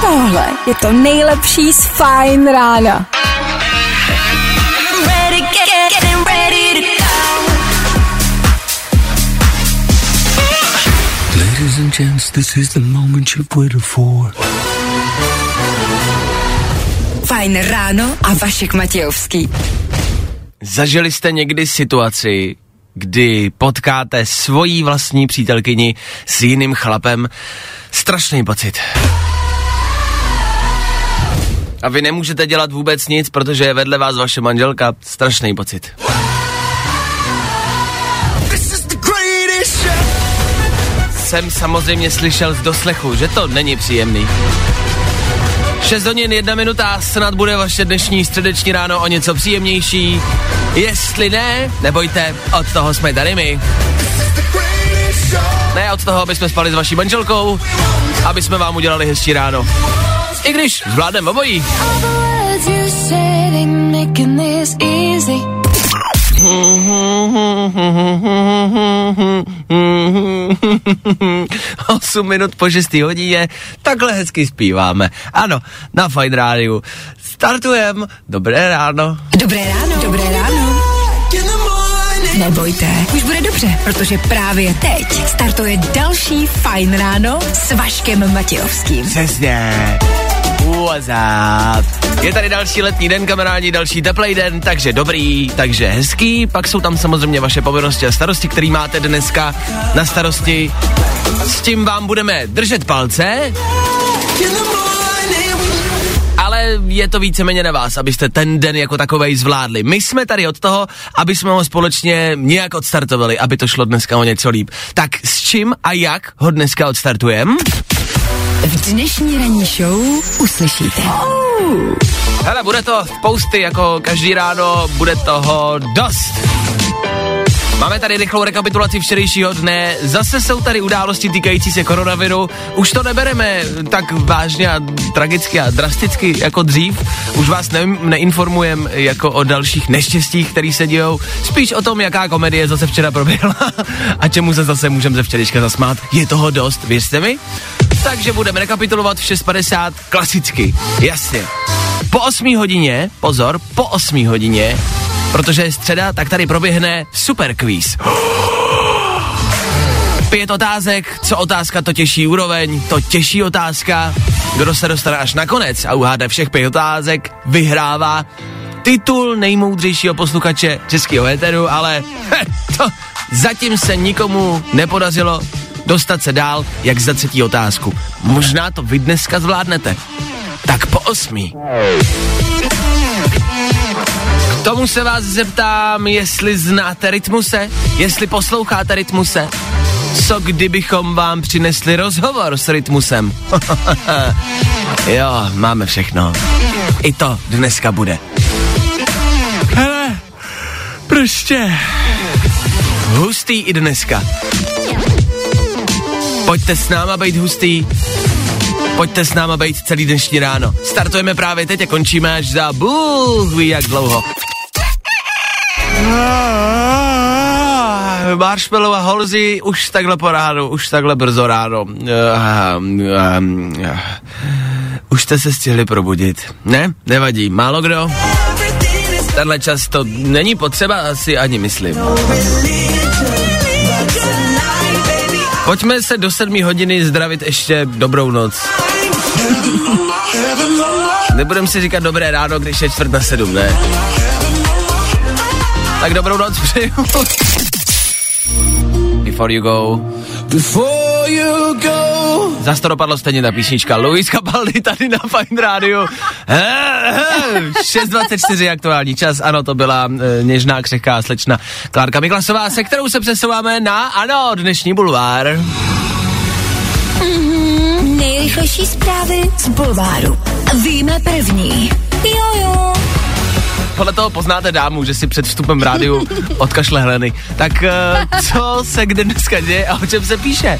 Tohle je to nejlepší z Fine rána. Ladies and gents, this is the moment you've waited for. Fajn ráno a Vašek Matějovský. Zažili jste někdy situaci, kdy potkáte svojí vlastní přítelkyni s jiným chlapem? Strašný pocit. A vy nemůžete dělat vůbec nic, protože je vedle vás vaše manželka. Strašný pocit. Jsem samozřejmě slyšel z doslechu, že to není příjemný. 6 hodin, jedna minuta, snad bude vaše dnešní středeční ráno o něco příjemnější. Jestli ne, nebojte, od toho jsme tady my. Ne od toho, aby jsme spali s vaší manželkou, aby jsme vám udělali hezčí ráno. I když zvládneme obojí. Osm minut po 6 hodině, takhle hezky zpíváme. Ano, na Fine Rádiu. Startujem, dobré ráno. Dobré ráno. Dobré ráno. Nebojte, už bude dobře, protože právě teď startuje další Fajn ráno s Vaškem Matějovským. Přesně. What's up? Je tady další letní den, kamarádi, další teplej den, takže dobrý, takže hezký. Pak jsou tam samozřejmě vaše povinnosti a starosti, které máte dneska na starosti. S tím vám budeme držet palce. Ale je to víceméně na vás, abyste ten den jako takovej zvládli. My jsme tady od toho, aby jsme ho společně nějak odstartovali, aby to šlo dneska o něco líp. Tak s čím a jak ho dneska odstartujeme? V dnešní ranní show uslyšíte. Hele, bude to spousty, jako každý ráno, bude toho dost. Máme tady rychlou rekapitulaci včerejšího dne, zase jsou tady události týkající se koronaviru, už to nebereme tak vážně a tragicky a drasticky jako dřív, už vás ne- neinformujem jako o dalších neštěstích, které se dějou, spíš o tom, jaká komedie zase včera proběhla a čemu se zase můžeme ze včerejška zasmát, je toho dost, věřte mi? Takže budeme rekapitulovat v 6.50 klasicky, jasně. Po 8 hodině, pozor, po 8 hodině, protože je středa, tak tady proběhne super quiz. Pět otázek, co otázka, to těžší úroveň, to těžší otázka. Kdo se dostane až na konec a uhádne všech pět otázek, vyhrává titul nejmoudřejšího posluchače českého éteru, ale he, to zatím se nikomu nepodařilo dostat se dál, jak za třetí otázku. Možná to vy dneska zvládnete. Tak po osmí. Tomu se vás zeptám, jestli znáte rytmuse, jestli posloucháte rytmuse. Co kdybychom vám přinesli rozhovor s rytmusem? jo, máme všechno. I to dneska bude. Hele, prostě hustý i dneska. Pojďte s náma být hustý, pojďte s náma být celý dnešní ráno. Startujeme právě teď a končíme až za bůh ví jak dlouho. Marshmallow a Holzy už takhle po ránu, už takhle brzo ráno. Už jste se stihli probudit. Ne? Nevadí. Málo kdo? Tenhle čas to není potřeba asi ani myslím. Pojďme se do sedmi hodiny zdravit ještě dobrou noc. Nebudem si říkat dobré ráno, když je čtvrt na sedm, ne? Tak dobrou noc přeju. Before you go. Before you go. Zas to dopadlo stejně ta písnička. Luis Capaldi tady na Fine Radio. 6.24 aktuální čas. Ano, to byla e, něžná křehká slečna Klárka Miklasová, se kterou se přesouváme na, ano, dnešní bulvár. Mm, nejrychlejší zprávy z Bulváru. Víme první. Jo, jo. Podle toho poznáte dámu, že si před vstupem v rádiu odkašle hleny. Tak uh, co se kde dneska děje a o čem se píše?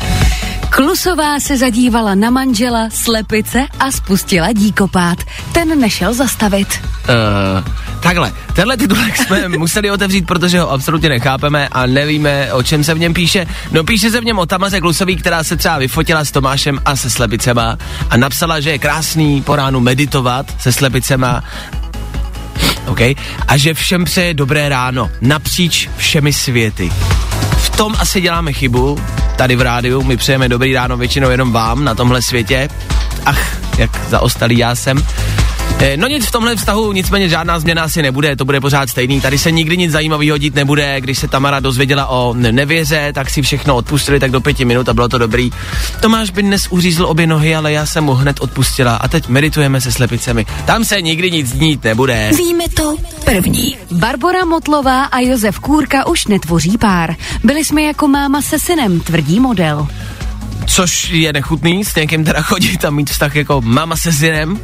Klusová se zadívala na manžela, slepice a spustila díkopát. Ten nešel zastavit. Uh, takhle, tenhle titulek jsme museli otevřít, protože ho absolutně nechápeme a nevíme, o čem se v něm píše. No píše se v něm o Tamaře Klusový, která se třeba vyfotila s Tomášem a se slepicema a napsala, že je krásný po ránu meditovat se slepicema OK? A že všem přeje dobré ráno, napříč všemi světy. V tom asi děláme chybu, tady v rádiu, my přejeme dobrý ráno většinou jenom vám na tomhle světě. Ach, jak zaostalý já jsem. Eh, no nic v tomhle vztahu, nicméně žádná změna asi nebude, to bude pořád stejný. Tady se nikdy nic zajímavého dít nebude. Když se Tamara dozvěděla o nevěře, tak si všechno odpustili tak do pěti minut a bylo to dobrý. Tomáš by dnes uřízl obě nohy, ale já jsem mu hned odpustila a teď meditujeme se slepicemi. Tam se nikdy nic dít nebude. Víme to první. Barbara Motlová a Josef Kůrka už netvoří pár. Byli jsme jako máma se synem, tvrdí model. Což je nechutný, s někým teda chodit a mít vztah jako máma se synem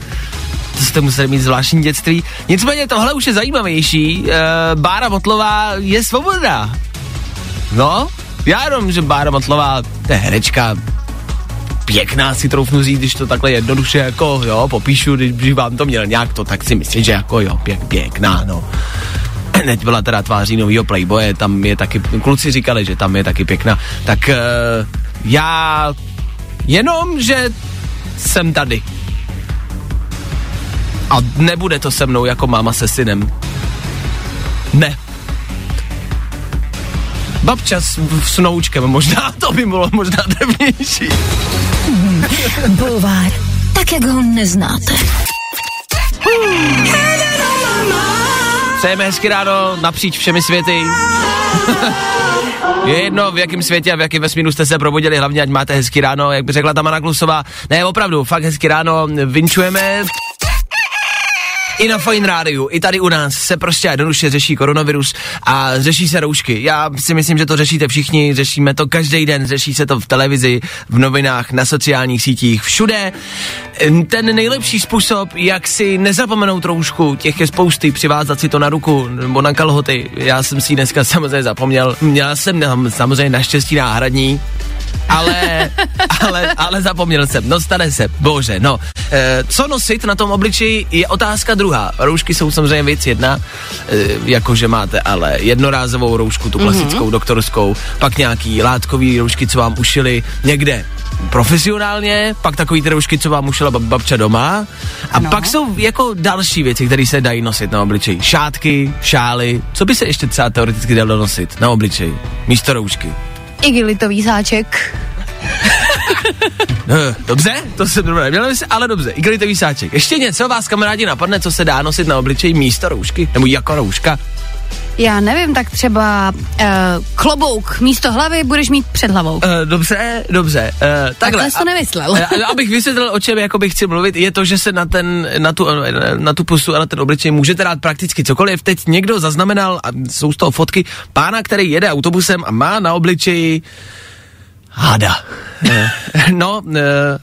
to jste museli mít zvláštní dětství. Nicméně tohle už je zajímavější. E, Bára Motlová je svobodná. No, já jenom, že Bára Motlová, to je herečka, pěkná si troufnu říct, když to takhle jednoduše jako, jo, popíšu, když bych vám to měl nějak to, tak si myslím, že jako jo, pěk, pěkná, no. Teď byla teda tváří novýho Playboye, tam je taky, kluci říkali, že tam je taky pěkná, tak e, já jenom, že jsem tady a nebude to se mnou jako máma se synem. Ne. Babča s, s noučkem, možná to by bylo možná drevnější. Hmm, bulvár, tak jak ho neznáte. Přejeme hezky ráno napříč všemi světy. Je jedno, v jakém světě a v jakém vesmíru jste se probudili, hlavně ať máte hezky ráno, jak by řekla Tamara Klusová. Ne, opravdu, fakt hezky ráno, vinčujeme i na Fine Rádiu, i tady u nás se prostě jednoduše řeší koronavirus a řeší se roušky. Já si myslím, že to řešíte všichni, řešíme to každý den, řeší se to v televizi, v novinách, na sociálních sítích, všude. Ten nejlepší způsob, jak si nezapomenout roušku, těch je spousty, přivázat si to na ruku nebo na kalhoty. Já jsem si dneska samozřejmě zapomněl. Měl jsem samozřejmě naštěstí náhradní, ale, ale, ale zapomněl jsem, no stane se, bože, no. E, co nosit na tom obličeji je otázka druhá. Roušky jsou samozřejmě věc jedna, e, jakože máte ale jednorázovou roušku, tu klasickou, mm-hmm. doktorskou, pak nějaký látkový roušky, co vám ušili někde profesionálně, pak takový ty roušky, co vám ušila bab, babča doma a no. pak jsou jako další věci, které se dají nosit na obličeji. Šátky, šály, co by se ještě třeba teoreticky dalo nosit na obličeji místo roušky? Igelitový sáček. no, dobře, to jsem dobré neměl ale dobře, igelitový sáček. Ještě něco vás kamarádi napadne, co se dá nosit na obličeji místo roušky? Nebo jako rouška? Já nevím, tak třeba uh, klobouk místo hlavy budeš mít před hlavou. Uh, dobře, dobře. Uh, takhle. Takhle to nemyslel. Uh, abych vysvětlil, o čem jakoby chci mluvit, je to, že se na, ten, na, tu, na tu pusu a na ten obličej můžete dát prakticky cokoliv. Teď někdo zaznamenal, a jsou z toho fotky, pána, který jede autobusem a má na obličeji hada. no, uh,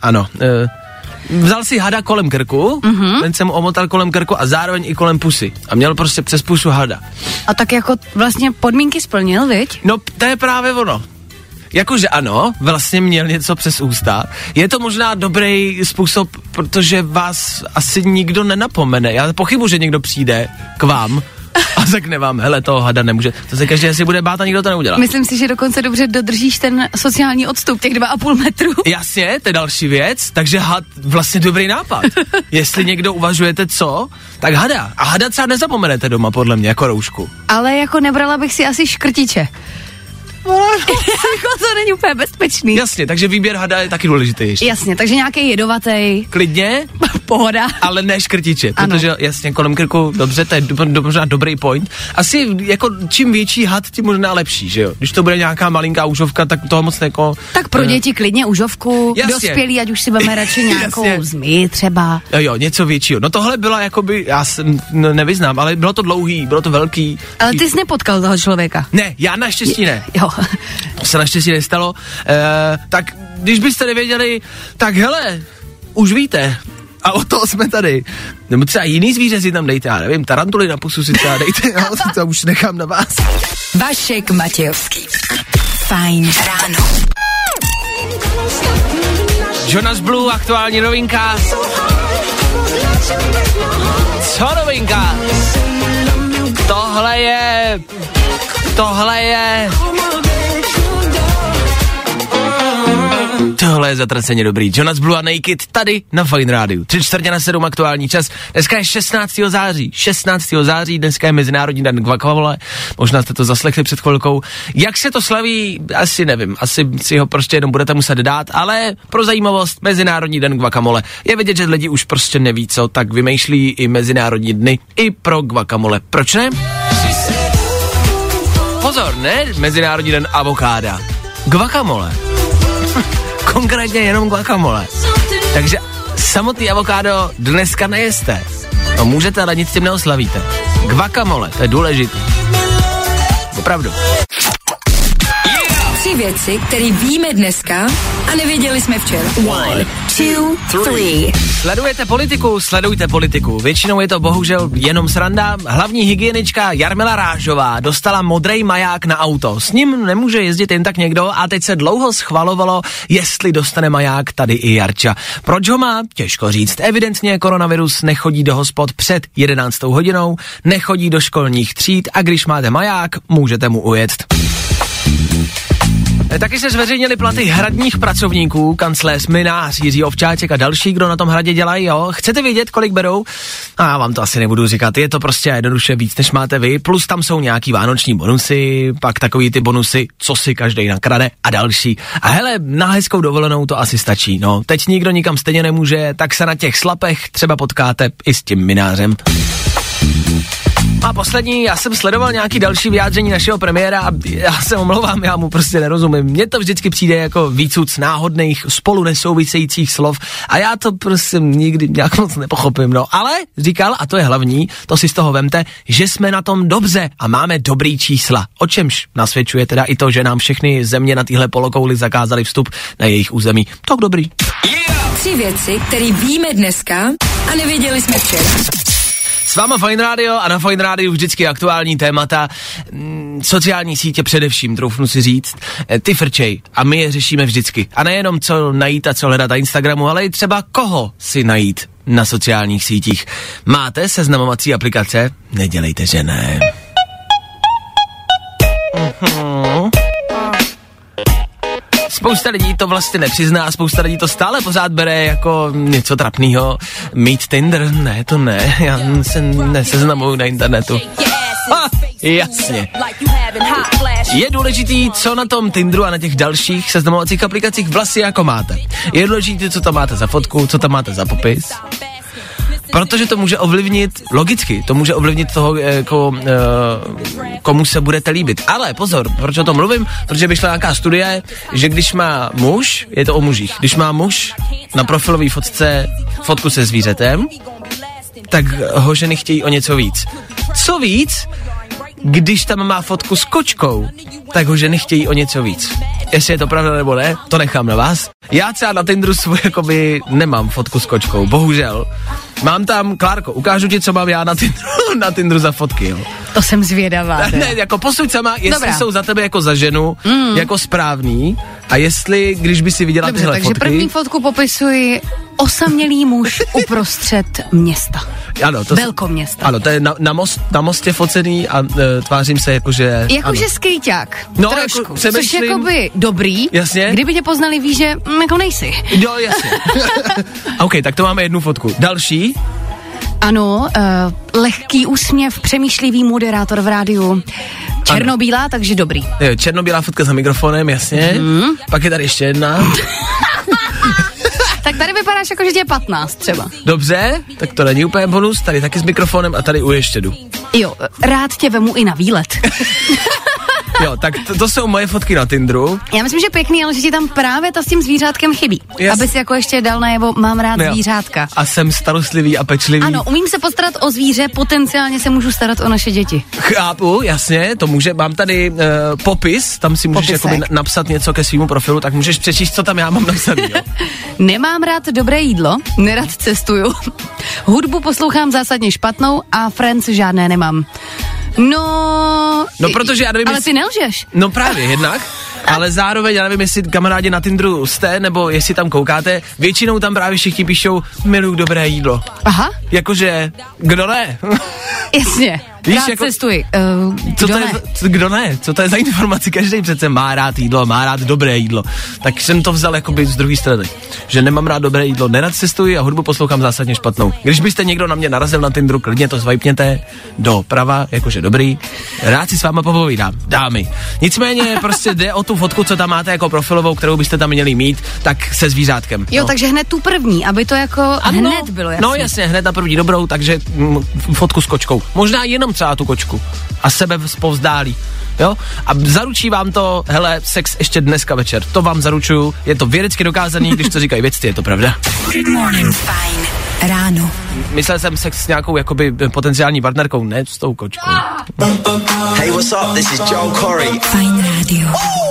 ano. Uh, vzal si hada kolem krku, mm-hmm. ten jsem omotal kolem krku a zároveň i kolem pusy. A měl prostě přes pusu hada. A tak jako vlastně podmínky splnil, viď? No, to je právě ono. Jakože ano, vlastně měl něco přes ústa. Je to možná dobrý způsob, protože vás asi nikdo nenapomene. Já pochybu, že někdo přijde k vám a řekne vám, hele, toho hada nemůže. To se každý asi bude bát a nikdo to neudělá. Myslím si, že dokonce dobře dodržíš ten sociální odstup, těch dva a půl metru. Jasně, to je další věc, takže had vlastně dobrý nápad. Jestli někdo uvažujete co, tak hada. A hada třeba nezapomenete doma, podle mě, jako roušku. Ale jako nebrala bych si asi škrtiče. Jako to není úplně bezpečný. Jasně, takže výběr hada je taky důležitý ještě. Jasně, takže nějaký jedovatý. Klidně. Pohoda. Ale ne škrtiče, ano. protože jasně kolem krku, dobře, to je do, do, možná dobrý point. Asi jako čím větší had, tím možná lepší, že jo? Když to bude nějaká malinká užovka, tak toho moc jako... Tak pro uh, děti klidně užovku, jasně. dospělí, ať už si veme radši nějakou zmi třeba. Jo, jo, něco většího. No tohle byla jakoby, já jsem nevyznám, ale bylo to dlouhý, bylo to velký. Ale ty jsi nepotkal toho člověka. Ne, já naštěstí ne. Jo. To se naštěstí nestalo. E, tak když byste nevěděli, tak hele, už víte. A o toho jsme tady. Nebo třeba jiný zvíře si tam dejte, já nevím, tarantuly na pusu si třeba dejte, no, to, to už nechám na vás. Vašek Matějovský. Fajn ráno. Jonas Blue, aktuální novinka. Co novinka? Tohle je... Tohle je... Tohle je zatraceně dobrý. Jonas Blue a Naked tady na Fine Radio. Tři čtvrtě na sedm aktuální čas. Dneska je 16. září. 16. září, dneska je Mezinárodní den guacamole. Možná jste to zaslechli před chvilkou. Jak se to slaví, asi nevím. Asi si ho prostě jenom budete muset dát, ale pro zajímavost, Mezinárodní den guacamole. Je vidět, že lidi už prostě neví co, tak vymýšlí i Mezinárodní dny i pro guacamole. Proč ne? Pozor, ne Mezinárodní den avokáda. Guacamole konkrétně jenom guacamole. Takže samotný avokádo dneska nejeste. No můžete, ale nic tím neoslavíte. Guacamole, to je důležité. Opravdu. Tři věci, které víme dneska a nevěděli jsme včera. One, two, three. Sledujete politiku? Sledujte politiku. Většinou je to bohužel jenom sranda. Hlavní hygienička Jarmila Rážová dostala modrý maják na auto. S ním nemůže jezdit jen tak někdo a teď se dlouho schvalovalo, jestli dostane maják tady i Jarča. Proč ho má? Těžko říct. Evidentně koronavirus nechodí do hospod před 11 hodinou, nechodí do školních tříd a když máte maják, můžete mu ujet. Eh, taky se zveřejnili platy hradních pracovníků, kancléř, minář, Jiří Ovčáček a další, kdo na tom hradě dělají, jo. Chcete vědět, kolik berou? A já vám to asi nebudu říkat, je to prostě jednoduše víc, než máte vy, plus tam jsou nějaký vánoční bonusy, pak takový ty bonusy, co si každý nakrade a další. A hele, na hezkou dovolenou to asi stačí, no. Teď nikdo nikam stejně nemůže, tak se na těch slapech třeba potkáte i s tím minářem. A poslední, já jsem sledoval nějaký další vyjádření našeho premiéra a já se omlouvám, já mu prostě nerozumím. Mně to vždycky přijde jako vícuc náhodných, spolu nesouvisejících slov a já to prostě nikdy nějak moc nepochopím, no. Ale říkal, a to je hlavní, to si z toho vemte, že jsme na tom dobře a máme dobrý čísla. O čemž nasvědčuje teda i to, že nám všechny země na téhle polokouli zakázali vstup na jejich území. Tak dobrý. Yeah! Tři věci, které víme dneska a nevěděli jsme včera. S váma Fine Radio a na Fine Radio vždycky aktuální témata, mm, sociální sítě především, troufnu si říct, e, ty frčej a my je řešíme vždycky. A nejenom co najít a co hledat na Instagramu, ale i třeba koho si najít na sociálních sítích. Máte seznamovací aplikace? Nedělejte, že ne. Uh-huh. Spousta lidí to vlastně nepřizná, spousta lidí to stále pořád bere jako něco trapného. Mít Tinder? Ne, to ne, já se neseznamuju na internetu. Ha, jasně. Je důležitý, co na tom Tinderu a na těch dalších seznamovacích aplikacích vlastně jako máte. Je důležité, co tam máte za fotku, co tam máte za popis. Protože to může ovlivnit, logicky, to může ovlivnit toho, jako, komu se budete líbit. Ale pozor, proč o tom mluvím? Protože vyšla nějaká studie, že když má muž, je to o mužích, když má muž na profilové fotce fotku se zvířetem, tak ho ženy chtějí o něco víc. Co víc, když tam má fotku s kočkou, tak ho ženy chtějí o něco víc. Jestli je to pravda nebo ne, to nechám na vás. Já třeba na Tinderu svůj jakoby nemám fotku s kočkou, bohužel. Mám tam, Klárko, ukážu ti, co mám já na Tinderu, na Tinderu za fotky, jo. To jsem zvědavá. Ne, ne jako posuď sama, jestli Dobrá. jsou za tebe jako za ženu, mm. jako správný a jestli, když by si viděla Dobře, tyhle takže fotky... první fotku popisuji osamělý muž uprostřed města. Ano, to Velkoměsta. Ano, to je na, na, most, na mostě focený a e, tvářím se jako, že... Jakože skejťák. No, trošku. jako Což jakoby dobrý. Jasně. Kdyby tě poznali, víš, že mm, jako nejsi. Jo, jasně. OK, tak to máme jednu fotku. Další? Ano, uh, lehký úsměv, přemýšlivý moderátor v rádiu. Černobílá, ano. takže dobrý. Jo, černobílá fotka za mikrofonem, jasně. Mm. Pak je tady ještě jedna. tak tady vypadáš jako, že tě je 15 třeba. Dobře, tak to není úplně bonus, tady taky s mikrofonem a tady u ještě jdu. Jo, rád tě vemu i na výlet. Jo, tak to, to jsou moje fotky na Tinderu. Já myslím, že pěkný, ale že ti tam právě ta s tím zvířátkem chybí. Yes. Aby si jako ještě dal najevo, mám rád no zvířátka. A jsem starostlivý a pečlivý. Ano, umím se postarat o zvíře, potenciálně se můžu starat o naše děti. Chápu, jasně, to může, mám tady uh, popis, tam si můžeš jakoby napsat něco ke svýmu profilu, tak můžeš přečíst, co tam já mám napsaný, jo? Nemám rád dobré jídlo, nerad cestuju, hudbu poslouchám zásadně špatnou a friends žádné nemám. No... No protože já nevím... Ale ty nelžeš. No právě, jednak. ale zároveň, já nevím, jestli kamarádi na Tinderu jste, nebo jestli tam koukáte, většinou tam právě všichni píšou, miluju dobré jídlo. Aha, Jakože, kdo ne? jasně. Víš, Rád jako- cestuji. Uh, Co kdo to ne? je, kdo ne? Co to je za informaci? Každý přece má rád jídlo, má rád dobré jídlo. Tak jsem to vzal jakoby z druhé strany. Že nemám rád dobré jídlo, nerad cestuji a hudbu poslouchám zásadně špatnou. Když byste někdo na mě narazil na Tinderu, klidně to zvajpněte do prava, jakože dobrý. Rád si s váma popovídám, dámy. Nicméně prostě jde o tu fotku, co tam máte jako profilovou, kterou byste tam měli mít, tak se zvířátkem. Jo, no. takže hned tu první, aby to jako Ano, hned bylo jasné. No jasně, hned na první dobrou, takže mm, fotku s kočkou. Možná jenom třeba tu kočku. A sebe povzdálí. Jo? A zaručí vám to, hele, sex ještě dneska večer. To vám zaručuju. Je to vědecky dokázaný, když to říkají vědci, je to pravda. Fajn ráno. Myslel jsem sex s nějakou jakoby potenciální partnerkou, ne s tou kočkou. Hey, what's up? This is Joel Corey. Fajn rádio. Hi everyone, I'm Eminike.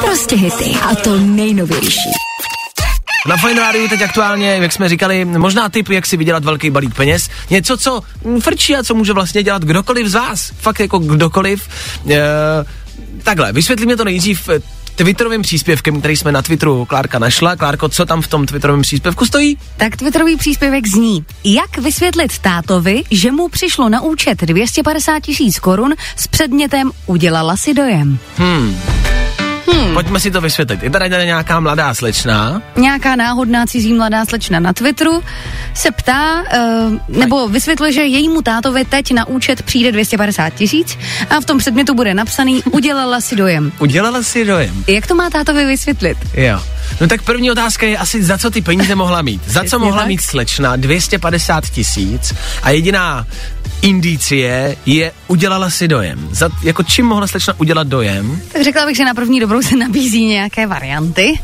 Prostě hity. A to nejnovější. Na Fine Radio teď aktuálně, jak jsme říkali, možná tip, jak si vydělat velký balík peněz. Něco, co mm, frčí a co může vlastně dělat kdokoliv z vás. Fakt jako kdokoliv. E, takhle, vysvětlíme to nejdřív eh, Twitterovým příspěvkem, který jsme na Twitteru Klárka našla. Klárko, co tam v tom Twitterovém příspěvku stojí? Tak Twitterový příspěvek zní, jak vysvětlit tátovi, že mu přišlo na účet 250 tisíc korun s předmětem udělala si dojem. Hmm. Pojďme si to vysvětlit. Je tady, tady nějaká mladá slečna, Nějaká náhodná cizí mladá slečna na Twitteru se ptá, uh, nebo vysvětluje, že jejímu tátovi teď na účet přijde 250 tisíc a v tom předmětu bude napsaný udělala si dojem. udělala si dojem. Jak to má tátovi vysvětlit? Jo. No tak první otázka je asi, za co ty peníze mohla mít. Za co mohla tak. mít slečna 250 tisíc a jediná indicie je, udělala si dojem. Za, jako čím mohla slečna udělat dojem? Tak řekla bych, že na první dobrou se nabízí nějaké varianty.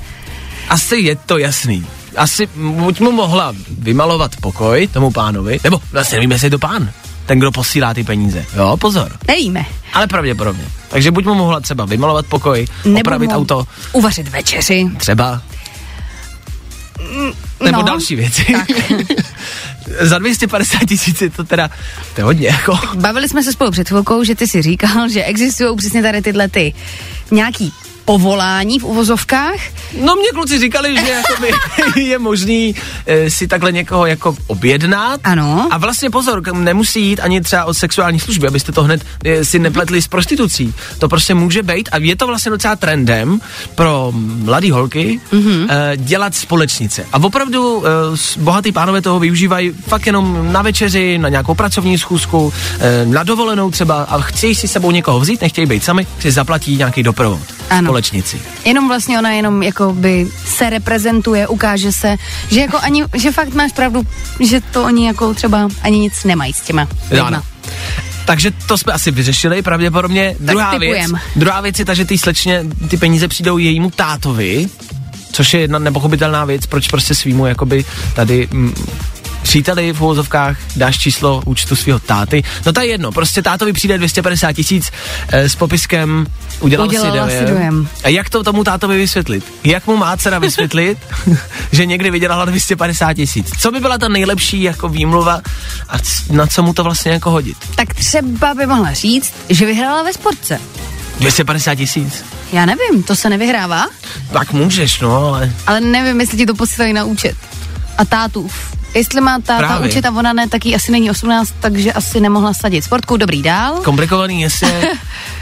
Asi je to jasný. Asi buď mu mohla vymalovat pokoj tomu pánovi, nebo vlastně nevím, jestli je to pán, ten, kdo posílá ty peníze. Jo, pozor. Nevíme. Ale pravděpodobně. Takže buď mu mohla třeba vymalovat pokoj, Nebo opravit auto, Uvařit večeři. třeba. Nebo no, další věci. Za 250 tisíc je to teda, to je hodně jako. Bavili jsme se spolu před chvilkou, že ty si říkal, že existují přesně tady tyhle ty nějaký povolání v uvozovkách. No mě kluci říkali, že jakoby je možný e, si takhle někoho jako objednat. Ano. A vlastně pozor, nemusí jít ani třeba o sexuální služby, abyste to hned e, si nepletli s prostitucí. To prostě může být a je to vlastně docela trendem pro mladé holky mm-hmm. e, dělat společnice. A opravdu e, bohatý pánové toho využívají fakt jenom na večeři, na nějakou pracovní schůzku, e, na dovolenou třeba a chtějí si s sebou někoho vzít, nechtějí být sami, si zaplatí nějaký doprovod. Ano. Společnici. Jenom vlastně ona jenom jako by se reprezentuje, ukáže se, že jako ani, že fakt máš pravdu, že to oni jako třeba ani nic nemají s těma. Lidma. ano. Takže to jsme asi vyřešili pravděpodobně. druhá věc, typujem. druhá věc je ta, že ty slečně ty peníze přijdou jejímu tátovi, což je jedna nepochopitelná věc, proč prostě svýmu jakoby tady mm, příteli v uvozovkách dáš číslo účtu svého táty. No to je jedno, prostě tátovi přijde 250 tisíc eh, s popiskem udělal Udělala si si dojem. dojem. A jak to tomu tátovi vysvětlit? Jak mu má dcera vysvětlit, že někdy vydělala 250 tisíc? Co by byla ta nejlepší jako výmluva a na co mu to vlastně jako hodit? Tak třeba by mohla říct, že vyhrála ve sportce. 250 tisíc? Já nevím, to se nevyhrává, Tak můžeš, no, ale ale nevím, jestli ti to posílají na účet. A tátův. Jestli má táta Právě. účet a ona ne, tak jí asi není 18, takže asi nemohla sadit sportku. Dobrý dál. komplikovaný, jestli.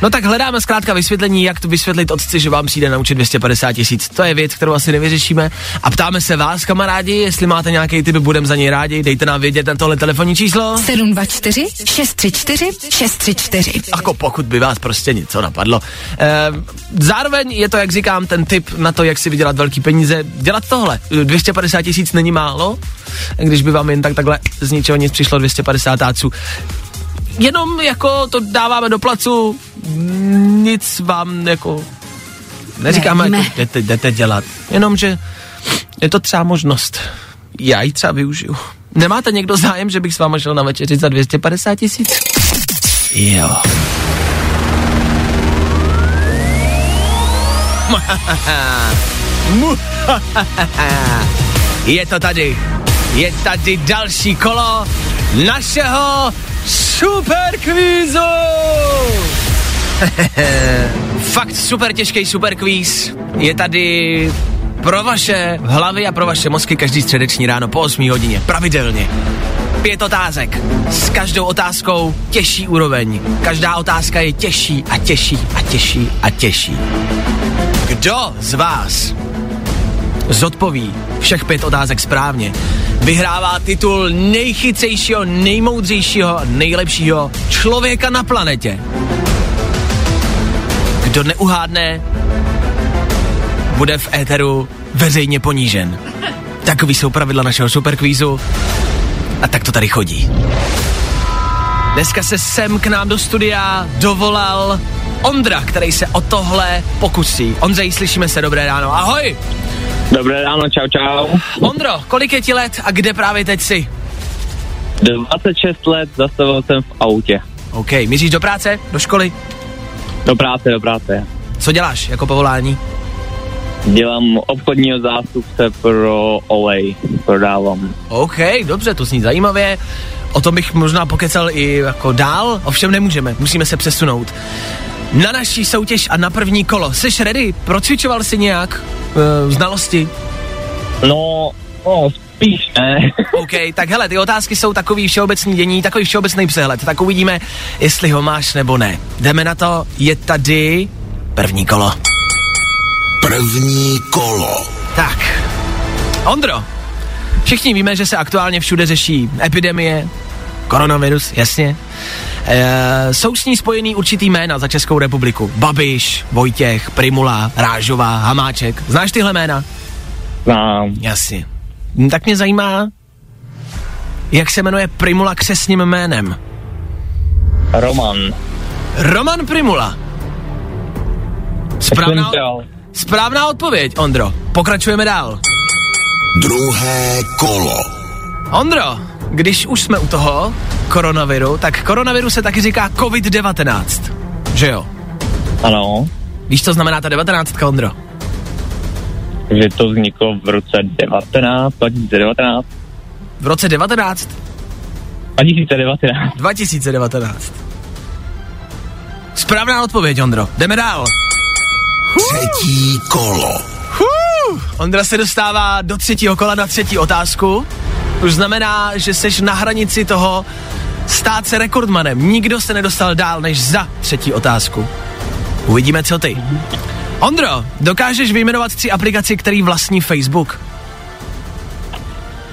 No tak hledáme zkrátka vysvětlení, jak to vysvětlit otci, že vám přijde na účet 250 tisíc. To je věc, kterou asi nevyřešíme. A ptáme se vás, kamarádi, jestli máte nějaký typ, budem za něj rádi, dejte nám vědět na tohle telefonní číslo. 724 634 634. Jako pokud by vás prostě něco napadlo. Ehm, zároveň je to, jak říkám, ten tip na to, jak si vydělat velký peníze. Dělat tohle. 250 tisíc není málo, když by vám jen tak takhle z ničeho nic přišlo 250 táců. Jenom jako to dáváme do placu, nic vám jako neříkáme, Nevíme. jako jdete, jdete dělat. Jenom, že je to třeba možnost. Já ji třeba využiju. Nemáte někdo zájem, že bych s váma šel na večeři za 250 tisíc? Jo. Je to tady. Je tady další kolo našeho super kvízu. Fakt super těžký super kvíz. Je tady pro vaše hlavy a pro vaše mozky každý středeční ráno po 8 hodině. Pravidelně. Pět otázek. S každou otázkou těžší úroveň. Každá otázka je těžší a těžší a těžší a těžší. Kdo z vás zodpoví všech pět otázek správně, vyhrává titul nejchytřejšího, nejmoudřejšího, nejlepšího člověka na planetě. Kdo neuhádne, bude v éteru veřejně ponížen. Takový jsou pravidla našeho superkvízu a tak to tady chodí. Dneska se sem k nám do studia dovolal Ondra, který se o tohle pokusí. Ondřej, slyšíme se, dobré ráno, ahoj! Dobré ráno, čau, čau. Ondro, kolik je ti let a kde právě teď jsi? 26 let, zastavil jsem v autě. OK, míříš do práce, do školy? Do práce, do práce. Co děláš jako povolání? Dělám obchodního zástupce pro olej, prodávám. OK, dobře, to zní zajímavě. O tom bych možná pokecal i jako dál, ovšem nemůžeme, musíme se přesunout. Na naší soutěž a na první kolo. Jsi ready? Procvičoval jsi nějak uh, znalosti? No, no, spíš ne. OK, tak hele, ty otázky jsou takový všeobecný dění, takový všeobecný přehled, tak uvidíme, jestli ho máš nebo ne. Jdeme na to, je tady první kolo. První kolo. Tak, Ondro, všichni víme, že se aktuálně všude řeší epidemie, koronavirus, jasně. E, jsou s ní spojený určitý jména za Českou republiku. Babiš, Vojtěch, Primula, Rážová, Hamáček. Znáš tyhle jména? Znám. Jasně. Hm, Tak mě zajímá, jak se jmenuje Primula křesním jménem. Roman. Roman Primula. Správná, správná odpověď, Ondro. Pokračujeme dál. Druhé kolo. Ondro, když už jsme u toho koronaviru, tak koronaviru se taky říká COVID-19. Že jo? Ano, Víš, co znamená ta 19, Ondro? že to vzniklo v roce 19, 2019. V roce 19? 2019. 2019. Správná odpověď, Ondro. Jdeme dál. Třetí kolo. Ondra se dostává do třetího kola na třetí otázku. Už znamená, že seš na hranici toho stát se rekordmanem. Nikdo se nedostal dál než za třetí otázku. Uvidíme, co ty. Ondro, dokážeš vyjmenovat tři aplikaci, který vlastní Facebook?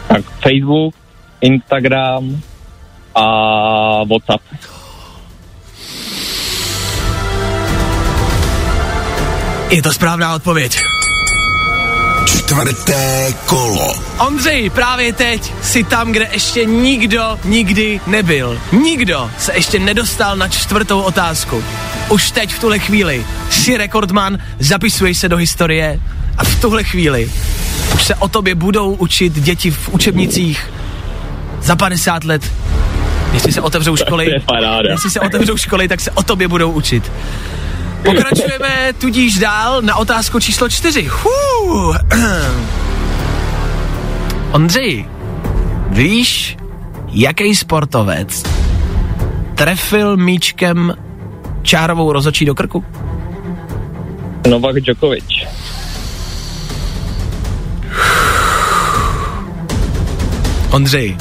Tak Facebook, Instagram a WhatsApp. Je to správná odpověď. Čtvrté kolo. Ondřej, právě teď si tam, kde ještě nikdo nikdy nebyl. Nikdo se ještě nedostal na čtvrtou otázku. Už teď v tuhle chvíli jsi rekordman, zapisuješ se do historie a v tuhle chvíli už se o tobě budou učit děti v učebnicích za 50 let. Jestli se otevřou školy, jestli se otevřou školy, tak se o tobě budou učit. Pokračujeme tudíž dál na otázku číslo čtyři. Hů. Ondřej, víš, jaký sportovec trefil míčkem čárovou rozočí do krku? Novak Djokovic. Ondřej.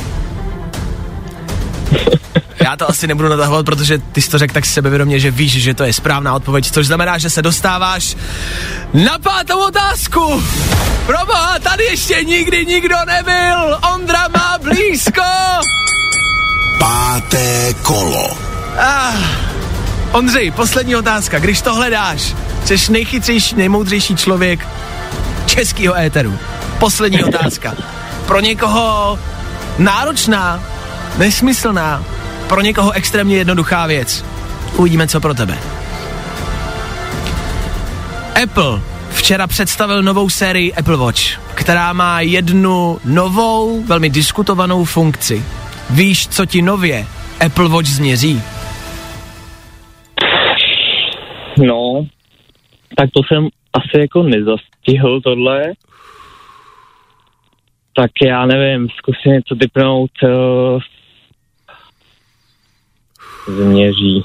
Já to asi nebudu natahovat, protože ty jsi to řekl tak sebevědomě, že víš, že to je správná odpověď, což znamená, že se dostáváš na pátou otázku. Proboha, tady ještě nikdy nikdo nebyl. Ondra má blízko. Páté kolo. Ah. Ondřej, poslední otázka. Když to hledáš, jsi nejchytřejší, nejmoudřejší člověk českého éteru. Poslední otázka. Pro někoho náročná, nesmyslná, pro někoho extrémně jednoduchá věc. Uvidíme, co pro tebe. Apple včera představil novou sérii Apple Watch, která má jednu novou, velmi diskutovanou funkci. Víš, co ti nově Apple Watch změří? No, tak to jsem asi jako nezastihl tohle. Tak já nevím, zkusím něco typnout. Uh, změří.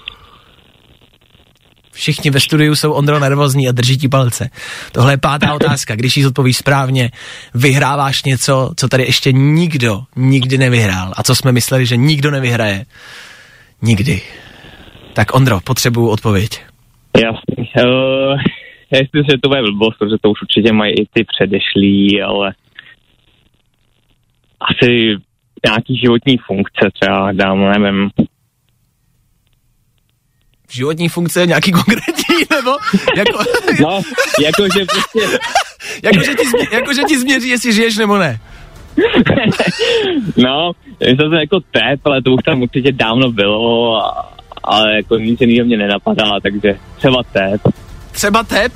Všichni ve studiu jsou Ondro nervózní a drží ti palce. Tohle je pátá otázka. Když jí odpovíš správně, vyhráváš něco, co tady ještě nikdo nikdy nevyhrál. A co jsme mysleli, že nikdo nevyhraje. Nikdy. Tak Ondro, potřebuju odpověď. Jasný. Uh, já si že to bude blbost, protože to už určitě mají i ty předešlí, ale asi nějaký životní funkce třeba dám, nevím. Životní funkce nějaký konkrétní, nebo jako, No, jakože prostě, jako, že ti, jako, ti změří, jestli žiješ nebo ne. no, je to jako tep, ale to už tam určitě dávno bylo, a, ale jako nic jiného mě nenapadá, takže třeba tep. Třeba tep?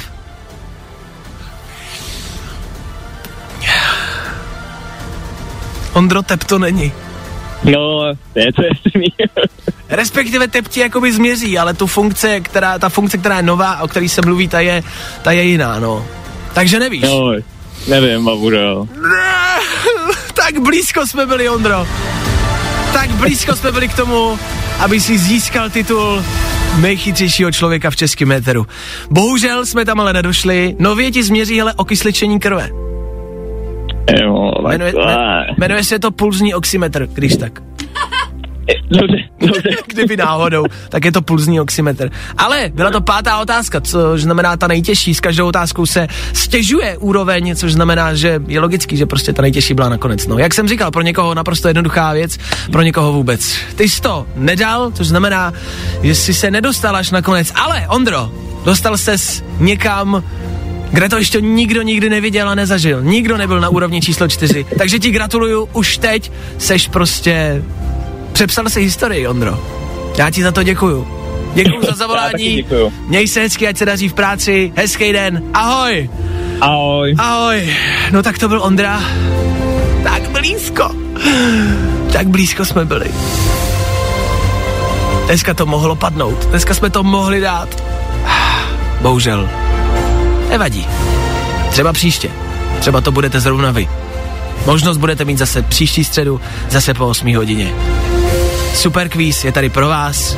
Ondro, tep to není. No, je to jasný. Respektive tep ti jakoby změří, ale tu funkce, která, ta funkce, která je nová, o který se mluví, ta je, ta je jiná, no. Takže nevíš. no, nevím, babudo. Ne, tak blízko jsme byli, Ondro. Tak blízko jsme byli k tomu, aby si získal titul nejchytřejšího člověka v českém éteru. Bohužel jsme tam ale nedošli. Nově ti změří hele okysličení krve. Jo, Jmenuje, jmenuje se to pulzní oximetr, když tak. Dobře, dobře. Kdyby náhodou, tak je to pulzní oximetr. Ale byla to pátá otázka, což znamená ta nejtěžší. S každou otázkou se stěžuje úroveň, což znamená, že je logický, že prostě ta nejtěžší byla nakonec. No, jak jsem říkal, pro někoho naprosto jednoduchá věc, pro někoho vůbec. Ty jsi to nedal, což znamená, že jsi se nedostal až nakonec. Ale, Ondro, dostal ses někam, kde to ještě nikdo nikdy neviděl a nezažil. Nikdo nebyl na úrovni číslo čtyři. Takže ti gratuluju, už teď seš prostě Přepsal si historii, Ondro. Já ti za to děkuju. Děkuju za zavolání. Měj se hezky, ať se daří v práci. Hezký den. Ahoj. Ahoj. Ahoj. No tak to byl Ondra. Tak blízko. Tak blízko jsme byli. Dneska to mohlo padnout. Dneska jsme to mohli dát. Bohužel. Nevadí. Třeba příště. Třeba to budete zrovna vy. Možnost budete mít zase příští středu, zase po 8 hodině. Super kvíz je tady pro vás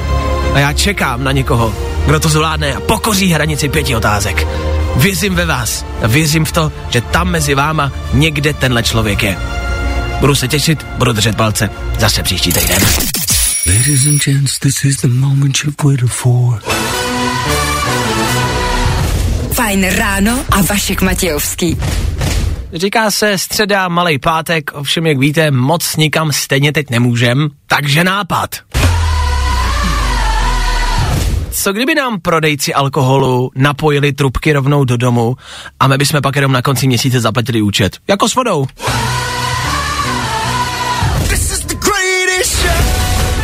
a já čekám na někoho, kdo to zvládne a pokoří hranici pěti otázek. Věřím ve vás a věřím v to, že tam mezi váma někde tenhle člověk je. Budu se těšit, budu držet palce. Zase příští týden. Ladies and gents, this is the moment you've waited for. Fajn ráno a Vašek Matějovský. Říká se středa, malý pátek, ovšem jak víte, moc nikam stejně teď nemůžem, takže nápad. Co kdyby nám prodejci alkoholu napojili trubky rovnou do domu a my bychom pak jenom na konci měsíce zaplatili účet? Jako s vodou.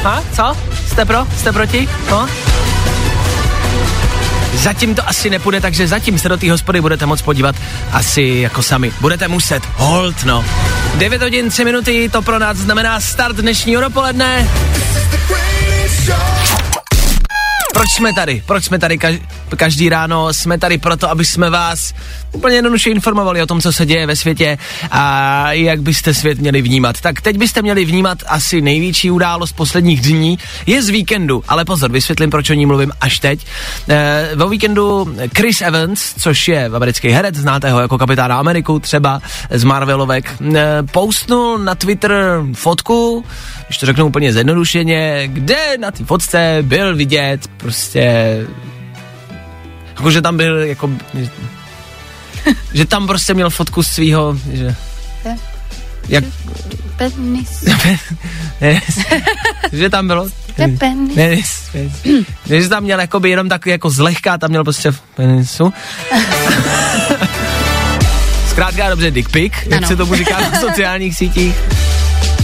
Ha? Co? Jste pro? Jste proti? No? Zatím to asi nepůjde, takže zatím se do té hospody budete moc podívat asi jako sami. Budete muset. Hold, no. 9 hodin 3 minuty, to pro nás znamená start dnešního dopoledne. Proč jsme tady? Proč jsme tady kaž- každý ráno? Jsme tady proto, aby jsme vás úplně jednoduše informovali o tom, co se děje ve světě a jak byste svět měli vnímat. Tak teď byste měli vnímat asi největší událost posledních dní. Je z víkendu, ale pozor, vysvětlím, proč o ní mluvím až teď. E, ve víkendu Chris Evans, což je americký herec, znáte ho jako kapitána Ameriku, třeba z Marvelovek, e, postnul na Twitter fotku, když to řeknu úplně zjednodušeně, kde na té fotce byl vidět prostě jakože tam byl jako že tam prostě měl fotku svýho, že jak, Penis, že tam bylo penis. penis, penis. že tam měl jakoby jenom tak jako zlehká, tam měl prostě penisu. Zkrátka dobře dick pic, jak Ano. se tomu říká na sociálních sítích.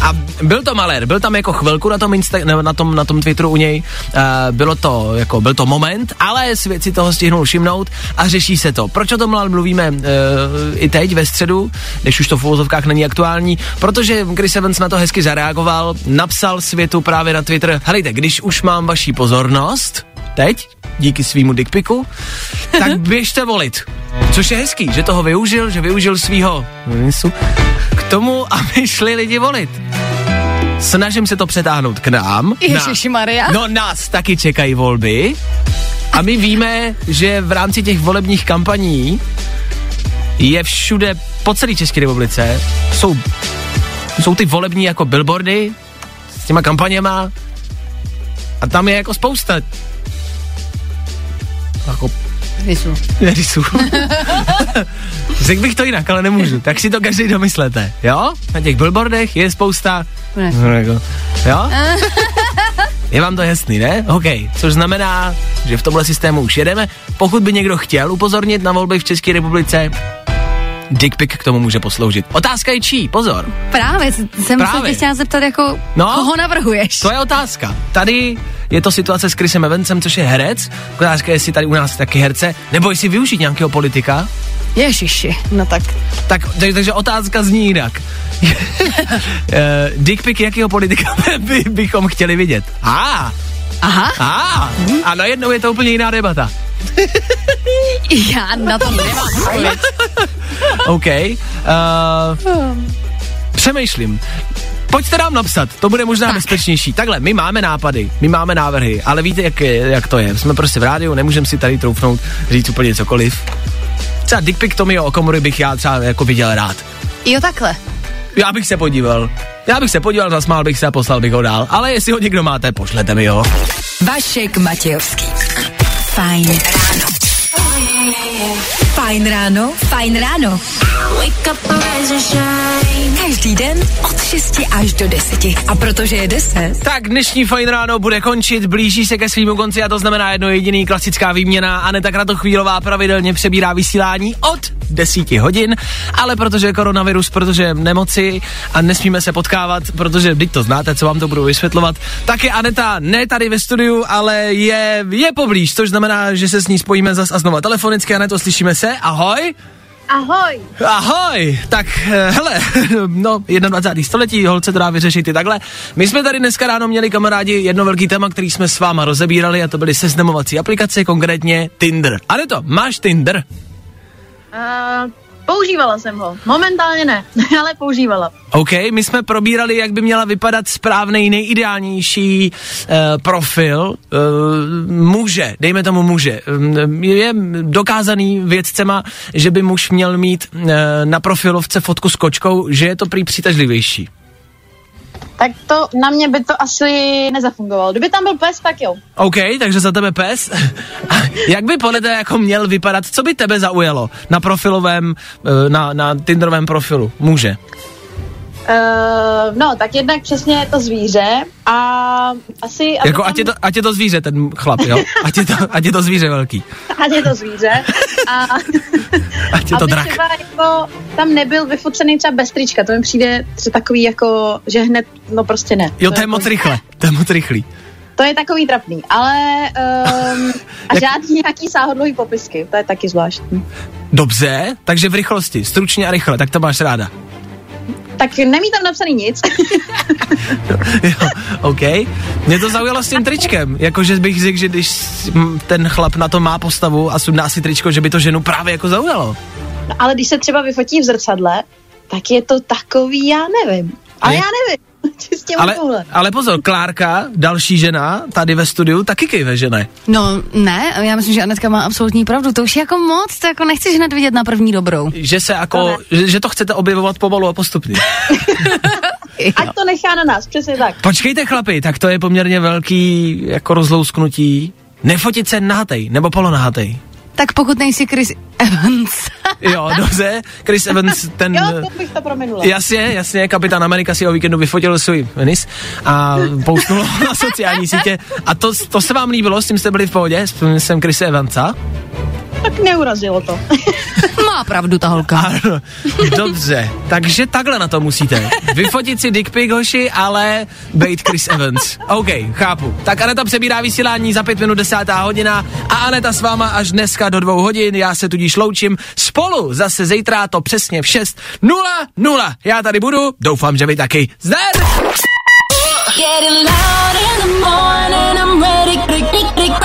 A byl to malér, byl tam jako chvilku na tom, Insta- na tom, na tom Twitteru u něj, uh, bylo to, jako, byl to moment, ale svět si toho stihnul všimnout a řeší se to. Proč o tom ale mluvíme uh, i teď ve středu, když už to v uvozovkách není aktuální? Protože Chris Evans na to hezky zareagoval, napsal světu právě na Twitter, helejte, když už mám vaší pozornost, teď, díky svýmu dickpiku, tak běžte volit. Což je hezký, že toho využil, že využil svýho k tomu, aby šli lidi volit. Snažím se to přetáhnout k nám. Ježiši Maria. No nás taky čekají volby. A my víme, že v rámci těch volebních kampaní je všude po celé České republice, jsou, jsou ty volební jako billboardy s těma kampaněma a tam je jako spousta jako Vysu. rysů. Řekl bych to jinak, ale nemůžu. Tak si to každý domyslete, jo? Na těch billboardech je spousta... Ne. No, jako, Jo? Je vám to jasný, ne? OK. Což znamená, že v tomhle systému už jedeme. Pokud by někdo chtěl upozornit na volby v České republice, dickpic k tomu může posloužit. Otázka je čí? Pozor. Právě, jsem se Právě. tě chtěla zeptat, jako, No. koho navrhuješ? To je otázka. Tady je to situace s Chrisem Evansem, což je herec. Otázka je, jestli tady u nás taky herce, nebo jestli využít nějakého politika. Ježiši, no tak. Tak, takže, takže otázka zní jinak. Eh, Dickpic jakého politika by, bychom chtěli vidět? A, Aha, a, a najednou je to úplně jiná debata. já na to nemám. OK. Uh, přemýšlím. Pojďte nám napsat, to bude možná tak. bezpečnější. Takhle, my máme nápady, my máme návrhy, ale víte, jak, je, jak to je. Jsme prostě v rádiu, nemůžeme si tady troufnout říct úplně cokoliv. Třeba dickpic Tomio Okomory bych já třeba jako viděl rád. Jo, takhle. Já bych se podíval. Já bych se podíval, zasmál bych se a poslal bych ho dál. Ale jestli ho někdo máte, pošlete mi ho. Vašek Matějovský. Fajn ráno. Fajn ráno, fajn ráno. Každý den od 6 až do 10. A protože je 10, Tak dnešní fajn ráno bude končit, blíží se ke svýmu konci a to znamená jedno jediný klasická výměna. Aneta Kratochvílová pravidelně přebírá vysílání od 10 hodin, ale protože je koronavirus, protože nemoci a nesmíme se potkávat, protože teď to znáte, co vám to budu vysvětlovat, tak je Aneta ne tady ve studiu, ale je, je poblíž, což znamená, že se s ní spojíme zas a znova telefonicky. Aneto, slyšíme se? Ahoj! Ahoj. Ahoj, tak eh, hele, no 21. století, holce to dá vyřešit i takhle. My jsme tady dneska ráno měli kamarádi jedno velký téma, který jsme s váma rozebírali a to byly seznamovací aplikace, konkrétně Tinder. Ale to, máš Tinder? Uh, používala jsem ho. Momentálně ne, ale používala. OK, my jsme probírali, jak by měla vypadat správný, nejideálnější uh, profil uh, muže, dejme tomu muže. Um, je dokázaný vědcema, že by muž měl mít uh, na profilovce fotku s kočkou, že je to prý přitažlivější. Tak to na mě by to asi nezafungovalo. Kdyby tam byl pes, tak jo. OK, takže za tebe pes. Jak by podle tebe jako měl vypadat, co by tebe zaujalo na profilovém, eh, na, na Tinderovém profilu muže? Uh, no, tak jednak přesně to zvíře a asi... Jako tam- ať je, to, ať je to zvíře, ten chlap, jo? Ať je to, ať je to zvíře velký. Ať je to zvíře. A Ať je to aby drak. třeba jako tam nebyl vyfocený třeba bez trička. To mi přijde třeba takový jako, že hned, no prostě ne. Jo, to je jako- moc rychle, to je moc rychlý. To je takový trapný, ale um, a žádný nějaký sáhodlový popisky, to je taky zvláštní. Dobře, takže v rychlosti, stručně a rychle, tak to máš ráda. Tak nemí tam napsaný nic. jo, OK. Mě to zaujalo s tím tričkem, jakože bych řekl, že když ten chlap na to má postavu a sundá si tričko, že by to ženu právě jako zaujalo. No, ale když se třeba vyfotí v zrcadle, tak je to takový, já nevím. Ale je- já nevím. Čistě Ale, ale pozor, Klárka, další žena, tady ve studiu, taky kejve, že ne? No ne, já myslím, že Anetka má absolutní pravdu. To už je jako moc, to jako nechceš hned vidět na první dobrou. Že se To jako, že, že to chcete objevovat pomalu a postupně. Ať to nechá na nás, přesně tak. Počkejte chlapi, tak to je poměrně velký jako rozlousknutí. Nefotit se nahatej, nebo polonahatej. Tak pokud nejsi Chris Evans. Jo, dobře, Chris Evans, ten... Jo, to bych to prominula. Jasně, jasně, kapitán Amerika si o víkendu vyfotil svůj penis a poustnul na sociální sítě. A to, to se vám líbilo, s tím jste byli v pohodě, s jsem Chris Evansa? Tak neurazilo to. Má pravdu ta holka. Ano, dobře, takže takhle na to musíte. Vyfotit si dick pic, hoši, ale bejt Chris Evans. OK, chápu. Tak Aneta přebírá vysílání za pět minut desátá hodina a Aneta s váma až dneska do dvou hodin. Já se tudíž loučím spolu zase zítra to přesně v 6.00. Já tady budu, doufám, že vy taky. Zdar! tohle